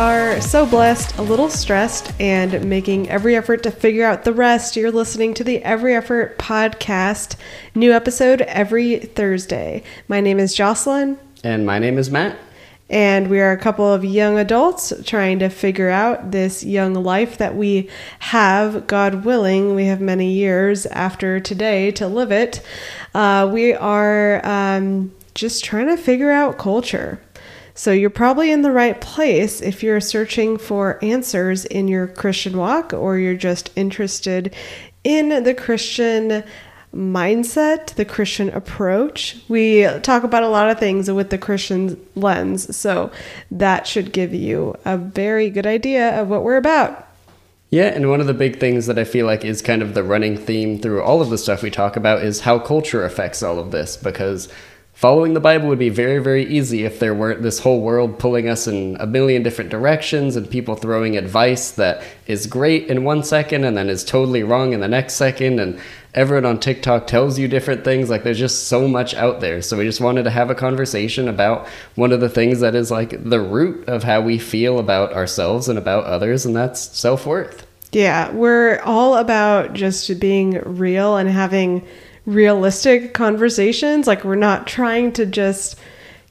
Are so blessed, a little stressed, and making every effort to figure out the rest. You're listening to the Every Effort podcast, new episode every Thursday. My name is Jocelyn, And my name is Matt. and we are a couple of young adults trying to figure out this young life that we have. God willing, we have many years after today to live it. Uh, we are um, just trying to figure out culture. So you're probably in the right place if you're searching for answers in your Christian walk or you're just interested in the Christian mindset, the Christian approach. We talk about a lot of things with the Christian lens, so that should give you a very good idea of what we're about. Yeah, and one of the big things that I feel like is kind of the running theme through all of the stuff we talk about is how culture affects all of this because following the Bible would be very, very easy if there weren't this whole world pulling us in a million different directions and people throwing advice that is great in one second and then is totally wrong in the next second. And everyone on TikTok tells you different things. Like there's just so much out there. So we just wanted to have a conversation about one of the things that is like the root of how we feel about ourselves and about others, and that's self worth. Yeah, we're all about just being real and having realistic conversations. Like, we're not trying to just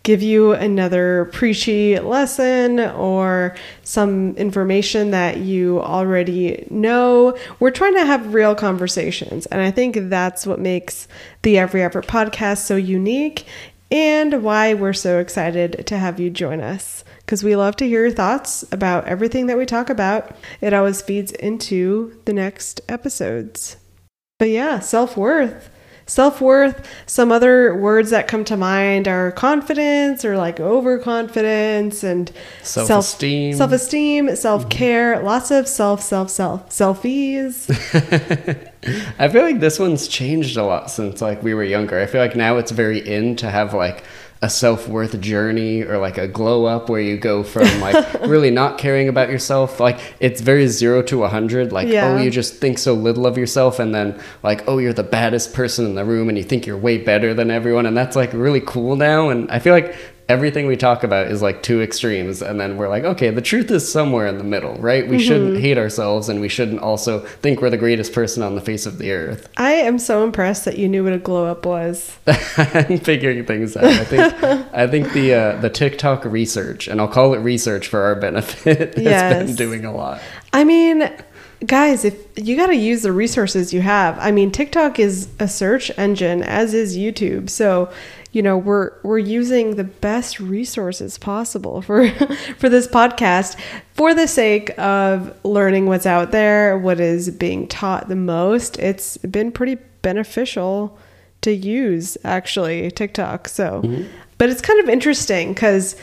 give you another preachy lesson or some information that you already know. We're trying to have real conversations. And I think that's what makes the Every Effort podcast so unique and why we're so excited to have you join us because we love to hear your thoughts about everything that we talk about. It always feeds into the next episodes. But yeah, self worth. Self worth, some other words that come to mind are confidence or like overconfidence and Self-esteem. Self esteem, mm-hmm. self care, lots of self, self, self, selfies. I feel like this one's changed a lot since like we were younger. I feel like now it's very in to have like a self-worth journey or like a glow up where you go from like really not caring about yourself like it's very 0 to a 100 like oh, Yeah. oh you just think so little of yourself and then like oh you're the baddest person in the room and you think you're way better than everyone and that's like really cool now and I feel like everything we talk about is like two extremes and then we're like okay the truth is somewhere in the middle right we shouldn't hate ourselves and we shouldn't also think we're the greatest person on the face of the earth I am so impressed that you knew what a glow up was. I'm figuring things out. I think I think the uh, the TikTok research, and I'll call it research for our benefit, has Yes. been doing a lot. I mean, guys, if you got to use the resources you have. I mean, TikTok is a search engine as is YouTube. So, you know, we're we're using the best resources possible for for this podcast for the sake of learning what's out there, what is being taught the most. It's been pretty beneficial to use actually TikTok. So, mm-hmm. but it's kind of interesting cuz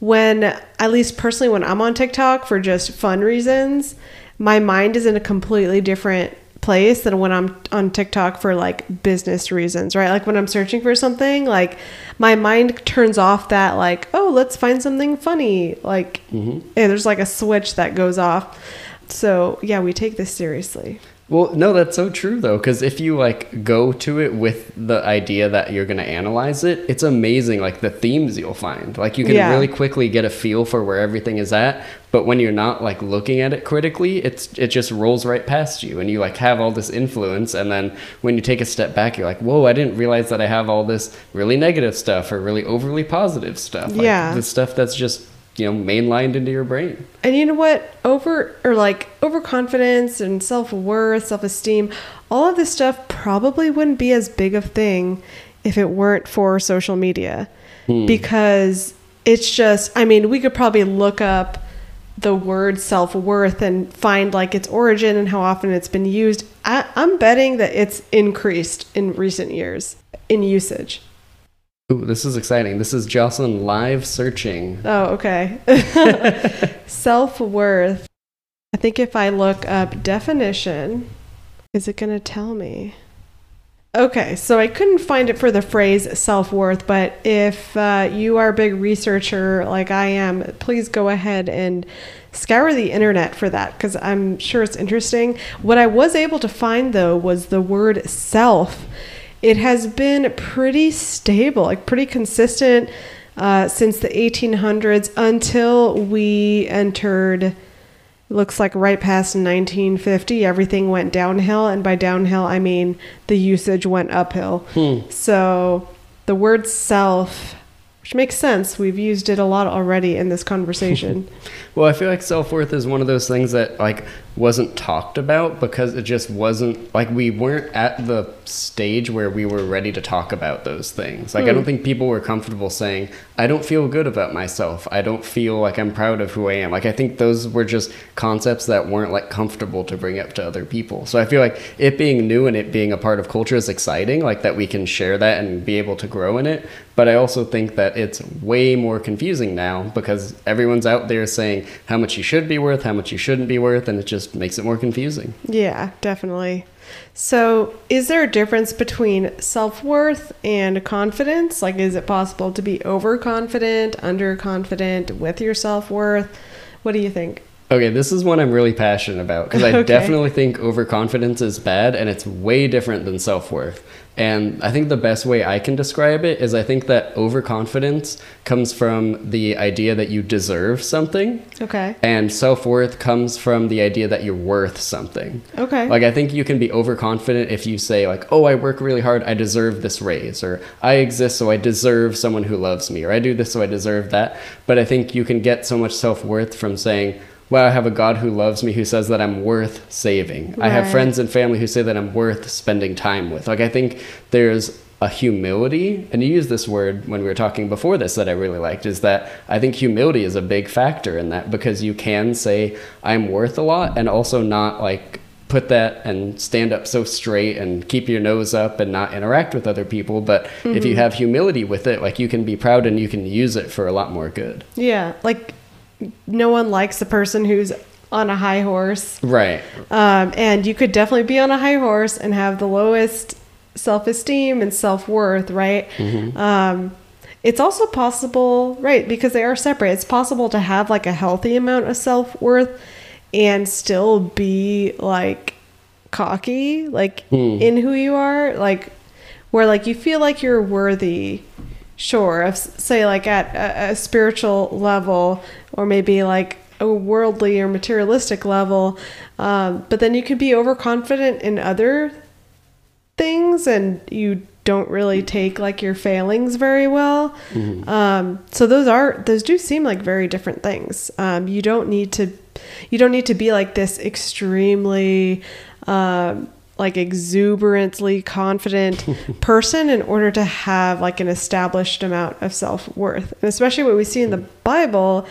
when at least personally when I'm on TikTok for just fun reasons, my mind is in a completely different place than when I'm on TikTok for like business reasons, right? Like when I'm searching for something, like my mind turns off that like, oh, let's find something funny. Like eh, there's like a switch that goes off. So, yeah, we take this seriously. Well, no, that's so true though, because if you like go to it with the idea that you're gonna analyze it, it's amazing. Like the themes you'll find, like you can Yeah. really quickly get a feel for where everything is at. But when you're not like looking at it critically, it's it just rolls right past you, and you like have all this influence. And then when you take a step back, you're like, whoa, I didn't realize that I have all this really negative stuff or really overly positive stuff. Like, Yeah. the stuff that's just you know mainlined into your brain. And you know what? Over or like overconfidence and self worth, self esteem, all of this stuff probably wouldn't be as big of a thing if it weren't for social media. Hmm. Because it's just, I mean, we could probably look up the word self worth and find like its origin and how often it's been used. I, I'm betting that it's increased in recent years in usage. Ooh, this is exciting. This is Jocelyn live searching. Oh, okay. Self worth. I think if I look up definition, is it going to tell me? Okay, so I couldn't find it for the phrase self worth, but if uh, you are a big researcher like I am, please go ahead and scour the internet for that because I'm sure it's interesting. What I was able to find though was the word self. It has been pretty stable, like pretty consistent uh, since the 1800s until we entered looks like right past 1950 everything went downhill. And by downhill i mean the usage went uphill. So the word self which makes sense we've used it a lot already in this conversation Well, I feel like self worth is one of those things that like wasn't talked about because it just wasn't like we weren't at the stage where we were ready to talk about those things. Like I don't hmm. think people were comfortable saying, "I don't feel good about myself. I don't feel like I'm proud of who I am." Like I think those were just concepts that weren't like comfortable to bring up to other people. So I feel like it being new and it being a part of culture is exciting, like that we can share that and be able to grow in it. But I also think that it's way more confusing now because everyone's out there saying how much you should be worth, how much you shouldn't be worth, and it just makes it more confusing. Yeah, definitely. So, is there a difference between self worth and confidence? Like, is it possible to be overconfident, underconfident with your self worth? What do you think? Okay, this is one I'm really passionate about because I Okay. definitely think overconfidence is bad and it's way different than self worth. And I think the best way I can describe it is I think that overconfidence comes from the idea that you deserve something, Okay. and self worth comes from the idea that you're worth something. Okay. Like I think you can be overconfident if you say like, "Oh, I work really hard, I deserve this raise," or "I exist so I deserve someone who loves me," or "I do this so I deserve that." But I think you can get so much self-worth from saying, "Wow, I have a God who loves me who says that I'm worth saving. I have friends and family who say that I'm worth spending time with." Like I think there's a humility, and you used this word when we were talking before this that I really liked, is that I think humility is a big factor in that because you can say, I'm worth a lot, and also not like put that and stand up so straight and keep your nose up and not interact with other people. But if you mm-hmm. have humility with it, like you can be proud and you can use it for a lot more good. yeah. Like, no one likes a person who's on a high horse. Right. Um, and you could definitely be on a high horse and have the lowest self esteem and self worth, right? Um, it's also possible, right? Because they are separate. It's possible to have like a healthy amount of self worth and still be like cocky, like in who you are, like where like you feel like you're worthy sure s- say like at a, a spiritual level or maybe like a worldly or materialistic level um, but then you could be overconfident in other things and you don't really take like your failings very well. Um, so those are those do seem like very different things. Um, you don't need to you don't need to be like this extremely um, like exuberantly confident person in order to have like an established amount of self-worth and especially what we see in the bible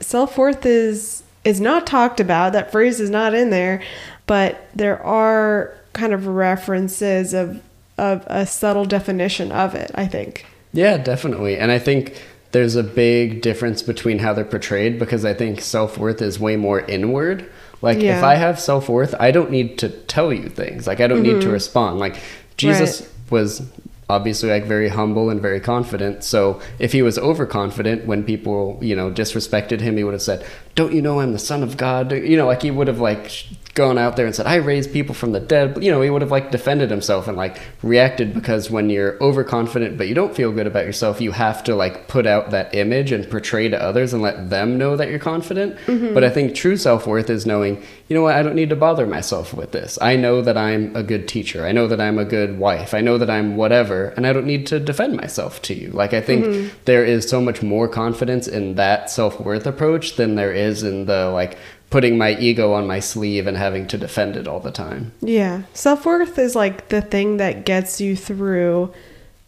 self-worth is is not talked about that phrase is not in there but there are kind of references of of a subtle definition of it i think Yeah, definitely. And I think there's a big difference between how they're portrayed because I think self worth is way more inward. Like, if I have self worth, I don't need to tell you things. Like, I don't need to respond. Like, Jesus Mm-hmm. Right. was obviously like very humble and very confident. So if he was overconfident when people, you know, disrespected him, he would have said, "Don't you know I'm the son of God?" You know, like he would have like gone out there and said, "I raise people from the dead." You know, he would have like defended himself and like reacted because when you're overconfident but you don't feel good about yourself, you have to like put out that image and portray to others and let them know that you're confident. Mm-hmm. But I think true self-worth is knowing, you know what, I don't need to bother myself with this. I know that I'm a good teacher. I know that I'm a good wife. I know that I'm whatever, and I don't need to defend myself to you. Like I think mm-hmm. there is so much more confidence in that self-worth approach than there is in the like putting my ego on my sleeve and having to defend it all the time. Yeah. Self worth is like the thing that gets you through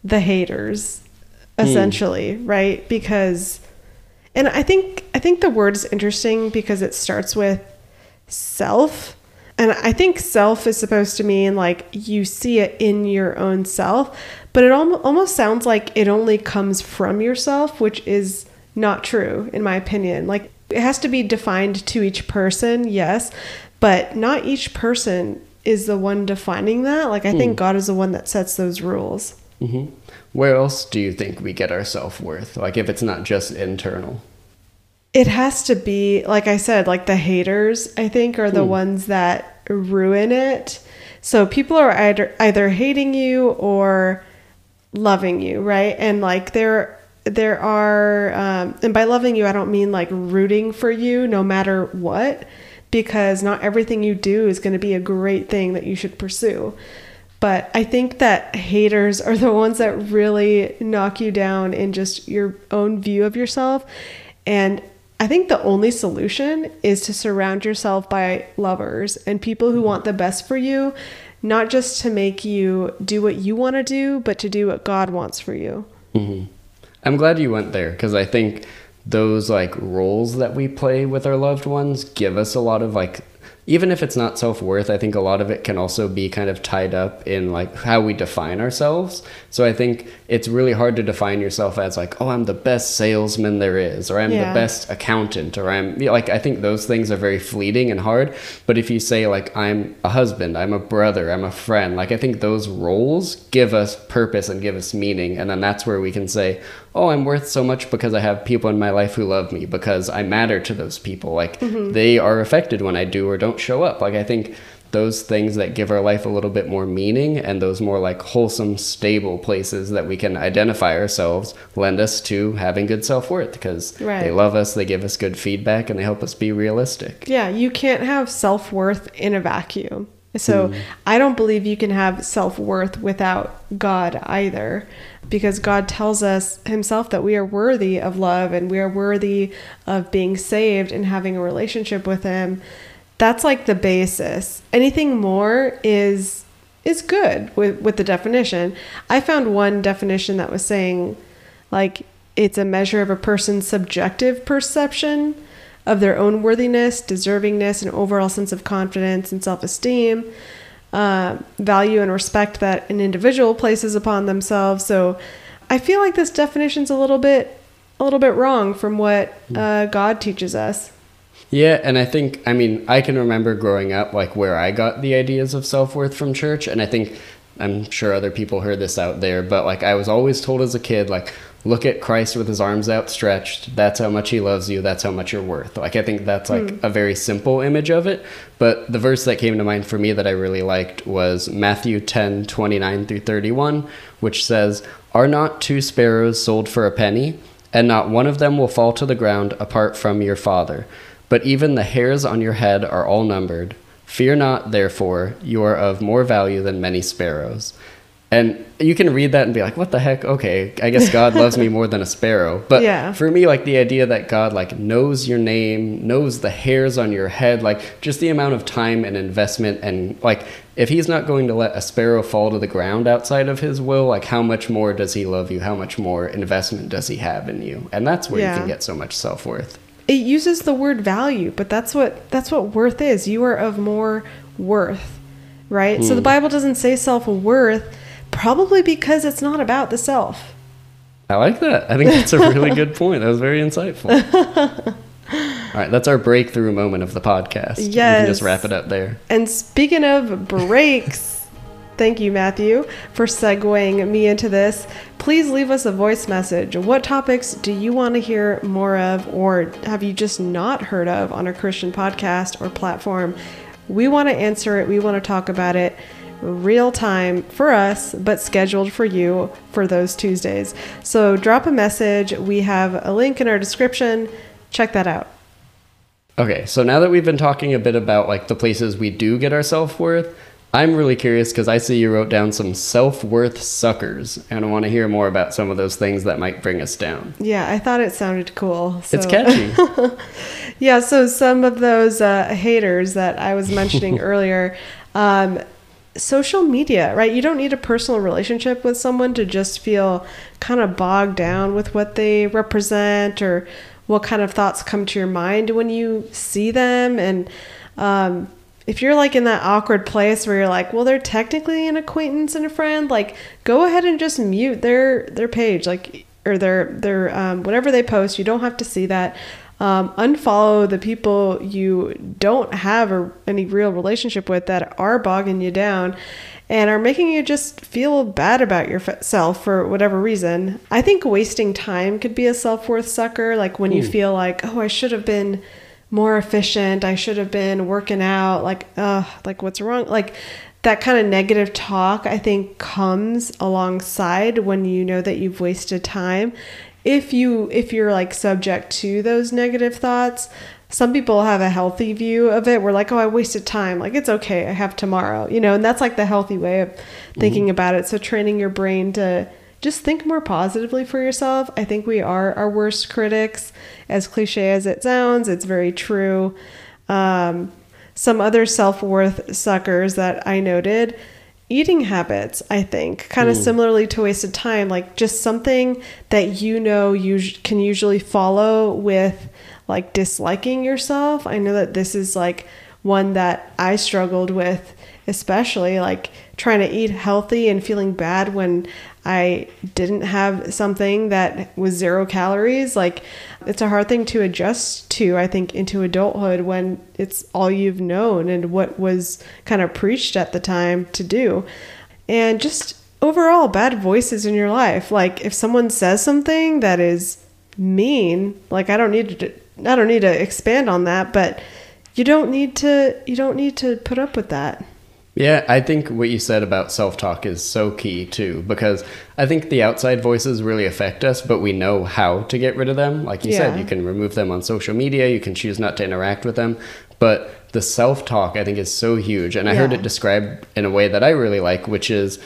the haters, hmm. essentially, right? Because, and I think, I think the word is interesting because it starts with self. And I think self is supposed to mean like you see it in your own self, but it al- almost sounds like it only comes from yourself, which is not true, in my opinion. Like it has to be defined to each person, yes, but not each person is the one defining that. Like I think God is the one that sets those rules. hmm Where else do you think we get our self-worth? Like if it's not just internal? It has to be, like I said, like the haters, I think, are the ones that ruin it. So people are either either hating you or loving you, right? And like they're there are, um, and by loving you, I don't mean like rooting for you no matter what, because not everything you do is going to be a great thing that you should pursue. But I think that haters are the ones that really knock you down in just your own view of yourself. And I think the only solution is to surround yourself by lovers and people who want the best for you, not just to make you do what you want to do, but to do what God wants for you. Mm-hmm. I'm glad you went there because I think those like roles that we play with our loved ones give us a lot of like even if it's not self-worth i think a lot of it can also be kind of tied up in like how we define ourselves so i think it's really hard to define yourself as like oh i'm the best salesman there is or i'm yeah. the best accountant or i'm like i think those things are very fleeting and hard but if you say like i'm a husband i'm a brother i'm a friend like i think those roles give us purpose and give us meaning and then that's where we can say oh, I'm worth so much because I have people in my life who love me, because I matter to those people. Like mm-hmm. they are affected when I do or don't show up. Like I think those things that give our life a little bit more meaning and those more like wholesome, stable places that we can identify ourselves lend us to having good self worth because right. they love us, they give us good feedback, and they help us be realistic. Yeah, you can't have self worth in a vacuum. So mm. I don't believe you can have self worth without God either, because God tells us Himself that we are worthy of love and we are worthy of being saved and having a relationship with Him. That's like the basis. Anything more is is good with with the definition. I found one definition that was saying like it's a measure of a person's subjective perception of their own worthiness, deservingness, and overall sense of confidence and self esteem, uh, value and respect that an individual places upon themselves. So I feel like this definition's a little bit a little bit wrong from what hmm. uh, God teaches us. Yeah, and I think I mean I can remember growing up like where I got the ideas of self worth from church, and I think I'm sure other people heard this out there, but like I was always told as a kid, like look at Christ with his arms outstretched. That's how much he loves you. That's how much you're worth. Like I think that's like mm. a very simple image of it. But the verse that came to mind for me that I really liked was Matthew 10, 29 through 31, which says, Are not two sparrows sold for a penny? And not one of them will fall to the ground apart from your father. But even the hairs on your head are all numbered. Fear not, therefore, you are of more value than many sparrows. And you can read that and be like, what the heck? Okay, I guess God loves me more than a sparrow. But yeah. for me, like the idea that God like knows your name, knows the hairs on your head, like just the amount of time and investment and like if he's not going to let a sparrow fall to the ground outside of his will, like how much more does he love you? How much more investment does he have in you? And that's where yeah. you can get so much self-worth. It uses the word value, but that's what that's what worth is. You are of more worth, right? Mm. So the hmm. Bible doesn't say self-worth Probably because it's not about the self. I like that. I think that's a really good point. That was very insightful. All right, that's our breakthrough moment of the podcast. Yes. We can just wrap it up there. And speaking of breaks, thank you, Matthew, for segueing me into this. Please leave us a voice message. What topics do you want to hear more of, or have you just not heard of on a Christian podcast or platform? We want to answer it, we want to talk about it real time for us, but scheduled for you for those Tuesdays. So drop a message. We have a link in our description. Check that out. Okay, so now that we've been talking a bit about like the places we do get our self worth, I'm really curious because I see you wrote down some self worth suckers, and I want to hear more about some of those things that might bring us down. Yeah, I thought it sounded cool. So. It's catchy. yeah, so some of those uh, haters that I was mentioning earlier, um, social media, right? You don't need a personal relationship with someone to just feel kind of bogged down with what they represent or what kind of thoughts come to your mind when you see them. And um, if you're like in that awkward place where you're like, well, they're technically an acquaintance and a friend, like go ahead and just mute their their page, like or their their um, whatever they post. You don't have to see that. Um, unfollow the people you don't have a, any real relationship with that are bogging you down and are making you just feel bad about yourself for whatever reason. I think wasting time could be a self worth sucker. Like when you hmm. feel like, oh, I should have been more efficient. I should have been working out. Like, uh, like what's wrong? Like that kind of negative talk, I think, comes alongside when you know that you've wasted time if you if you're like subject to those negative thoughts, some people have a healthy view of it. We're like, oh, I wasted time. Like it's okay. I have tomorrow. You know, and that's like the healthy way of thinking mm-hmm. about it. So training your brain to just think more positively for yourself. I think we are our worst critics. As cliche as it sounds, it's very true. Um, some other self worth suckers that I noted eating habits, I think, kind of mm. similarly to wasted time, like just something that you know you can usually follow with like disliking yourself. I know that this is like one that I struggled with, especially like trying to eat healthy and feeling bad when I didn't have something that was zero calories. Like, it's a hard thing to adjust to, I think, into adulthood when it's all you've known and what was kind of preached at the time to do. And just overall, bad voices in your life. Like, if someone says something that is mean, like, I don't need to. I don't need to expand on that, but you don't need to you don't need to put up with that. Yeah, I think what you said about self talk is so key too, because I think the outside voices really affect us, but we know how to get rid of them. Like you yeah. said, you can remove them on social media, you can choose not to interact with them. But the self talk, I think, is so huge. And I yeah. heard it described in a way that I really like, which is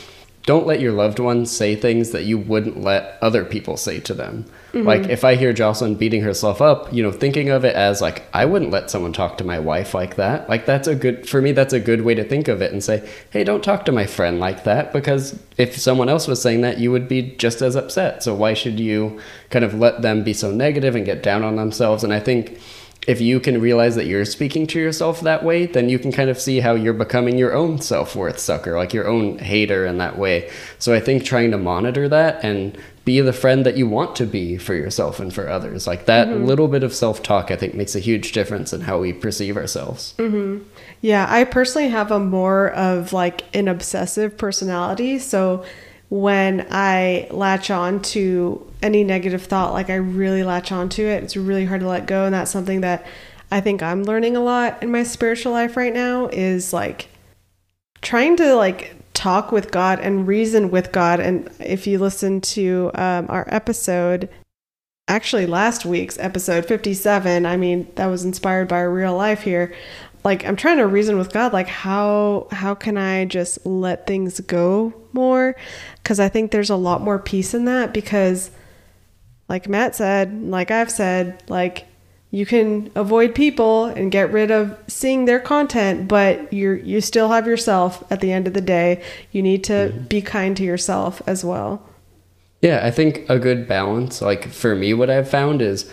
don't let your loved ones say things that you wouldn't let other people say to them. Mm-hmm. Like if I hear Jocelyn beating herself up, you know, thinking of it as like I wouldn't let someone talk to my wife like that. Like that's a good for me that's a good way to think of it and say, "Hey, don't talk to my friend like that because if someone else was saying that, you would be just as upset. So why should you kind of let them be so negative and get down on themselves?" And I think if you can realize that you're speaking to yourself that way, then you can kind of see how you're becoming your own self worth sucker, like your own hater in that way. So I think trying to monitor that and be the friend that you want to be for yourself and for others. Like that mm-hmm. little bit of self talk, I think, makes a huge difference in how we perceive ourselves. Mm-hmm. Yeah, I personally have a more of like an obsessive personality. So when I latch on to any negative thought, like I really latch on to it, it's really hard to let go. And that's something that I think I'm learning a lot in my spiritual life right now is like trying to like talk with God and reason with God. And if you listen to um, our episode, actually last week's episode 57, I mean, that was inspired by real life here. Like I'm trying to reason with God, like how how can I just let things go more? Because I think there's a lot more peace in that. Because, like Matt said, like I've said, like you can avoid people and get rid of seeing their content but you're you still have yourself at the end of the day you need to mm-hmm. be kind to yourself as well yeah i think a good balance like for me what i've found is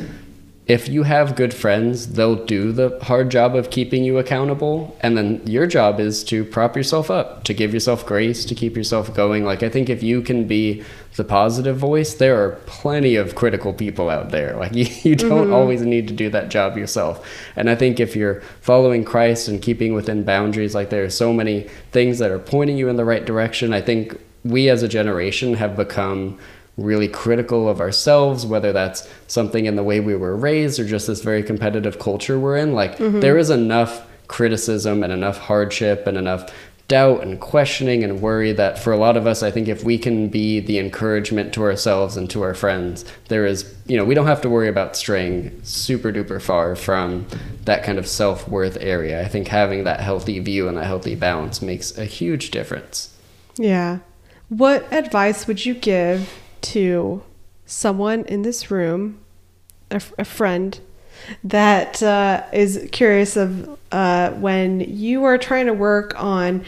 if you have good friends, they'll do the hard job of keeping you accountable. And then your job is to prop yourself up, to give yourself grace, to keep yourself going. Like, I think if you can be the positive voice, there are plenty of critical people out there. Like, you, you don't mm-hmm. always need to do that job yourself. And I think if you're following Christ and keeping within boundaries, like, there are so many things that are pointing you in the right direction. I think we as a generation have become really critical of ourselves, whether that's something in the way we were raised or just this very competitive culture we're in. Like, mm-hmm. there is enough criticism and enough hardship and enough doubt and questioning and worry that for a lot of us, I think if we can be the encouragement to ourselves and to our friends, there is, you know, we don't have to worry about straying super duper far from that kind of self worth area. I think having that healthy view and that healthy balance makes a huge difference. Yeah. What advice would you give to someone in this room, a, a friend, that uh, is curious of uh, when you are trying to work on,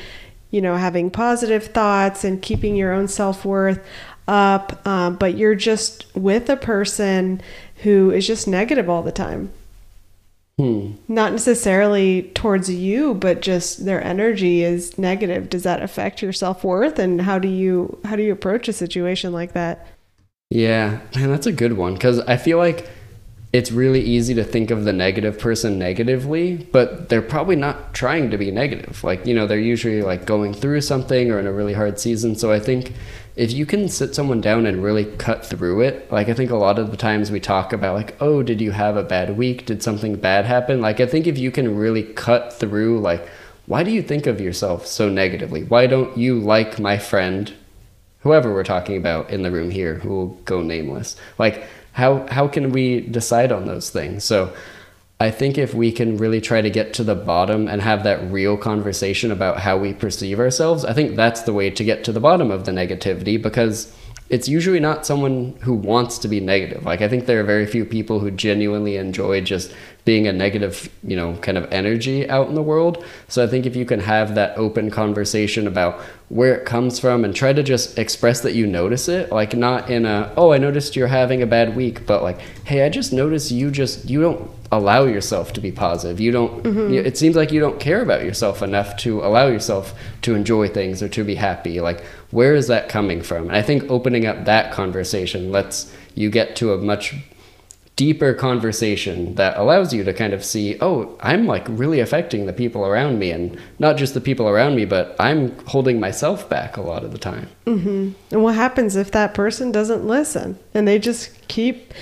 you know, having positive thoughts and keeping your own self worth up, um, but you're just with a person who is just negative all the time. Hmm. Not necessarily towards you, but just their energy is negative. Does that affect your self worth? And how do you how do you approach a situation like that? Yeah, man, that's a good one because I feel like it's really easy to think of the negative person negatively, but they're probably not trying to be negative. Like, you know, they're usually like going through something or in a really hard season. So I think if you can sit someone down and really cut through it, like I think a lot of the times we talk about like, oh, did you have a bad week? Did something bad happen? Like I think if you can really cut through like why do you think of yourself so negatively? Why don't you like my friend, whoever we're talking about in the room here, who will go nameless? Like how how can we decide on those things? So I think if we can really try to get to the bottom and have that real conversation about how we perceive ourselves, I think that's the way to get to the bottom of the negativity because it's usually not someone who wants to be negative. Like I think there are very few people who genuinely enjoy just being a negative, you know, kind of energy out in the world. So I think if you can have that open conversation about where it comes from and try to just express that you notice it, like not in a, oh, I noticed you're having a bad week, but like, hey, I just noticed you just, you don't allow yourself to be positive. You don't, mm-hmm. you, it seems like you don't care about yourself enough to allow yourself to enjoy things or to be happy. Like, where is that coming from? And I think opening up that conversation lets you get to a much deeper conversation that allows you to kind of see, oh, I'm like really affecting the people around me, and not just the people around me, but I'm holding myself back a lot of the time. Mm-hmm. And what happens if that person doesn't listen and they just keep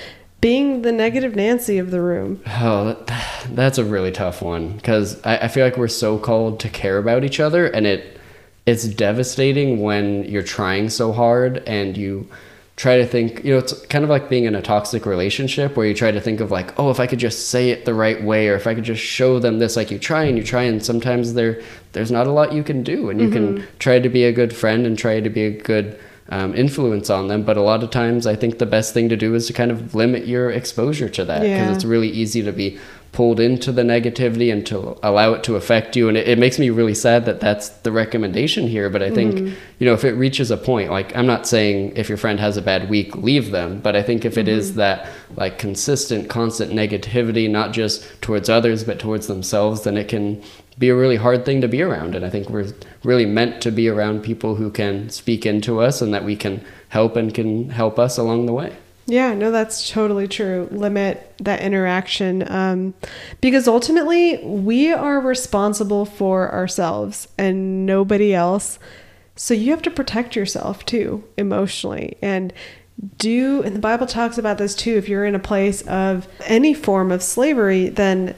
being the negative Nancy of the room? Oh, that, that's a really tough one because I, I feel like we're so called to care about each other, and it it's devastating when you're trying so hard and you try to think you know it's kind of like being in a toxic relationship where you try to think of like oh if i could just say it the right way or if i could just show them this like you try and you try and sometimes there there's not a lot you can do and you mm-hmm. can try to be a good friend and try to be a good um, influence on them but a lot of times i think the best thing to do is to kind of limit your exposure to that because yeah. it's really easy to be pulled into the negativity and to allow it to affect you and it, it, makes me really sad that that's the recommendation here but i think mm-hmm. you know if it reaches a point like i'm not saying if your friend has a bad week leave them but i think if it mm-hmm. is that like consistent constant negativity not just towards others but towards themselves then it can be a really hard thing to be around and i think we're really meant to be around people who can speak into us and that we can help and can help us along the way yeah, no, that's totally true. Limit that interaction um, because ultimately we are responsible for ourselves and nobody else. So you have to protect yourself too emotionally and do and the Bible talks about this too if you're in a place of any form of slavery then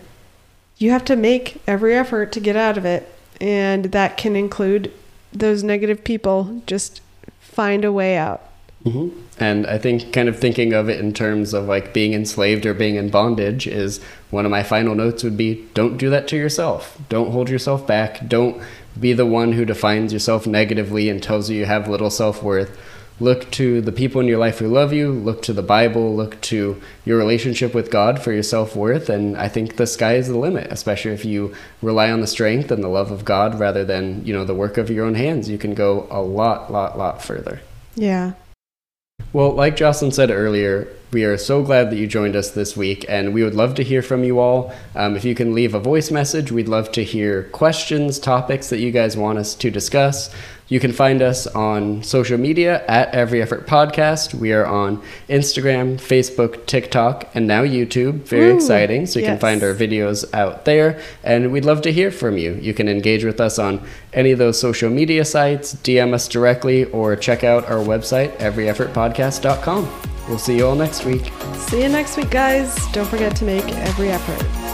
you have to make every effort to get out of it and that can include those negative people just find a way out Mm-hmm. And I think kind of thinking of it in terms of like being enslaved or being in bondage is one of my final notes would be don't do that to yourself. Don't hold yourself back. Don't be the one who defines yourself negatively and tells you you have little self worth. Look to the people in your life who love you, look to the Bible, look to your relationship with God for your self worth. And I think the sky is the limit, especially if you rely on the strength and the love of God rather than, you know, the work of your own hands. You can go a lot, lot, lot further. Yeah. Well, like Jocelyn said earlier, we are so glad that you joined us this week, and we would love to hear from you all. Um, if you can leave a voice message, we'd love to hear questions, topics that you guys want us to discuss. You can find us on social media at Every Effort Podcast. We are on Instagram, Facebook, TikTok, and now YouTube. Very Ooh, exciting. So you yes. can find our videos out there. And we'd love to hear from you. You can engage with us on any of those social media sites, DM us directly, or check out our website, everyeffortpodcast.com. We'll see you all next week. See you next week, guys. Don't forget to make every effort.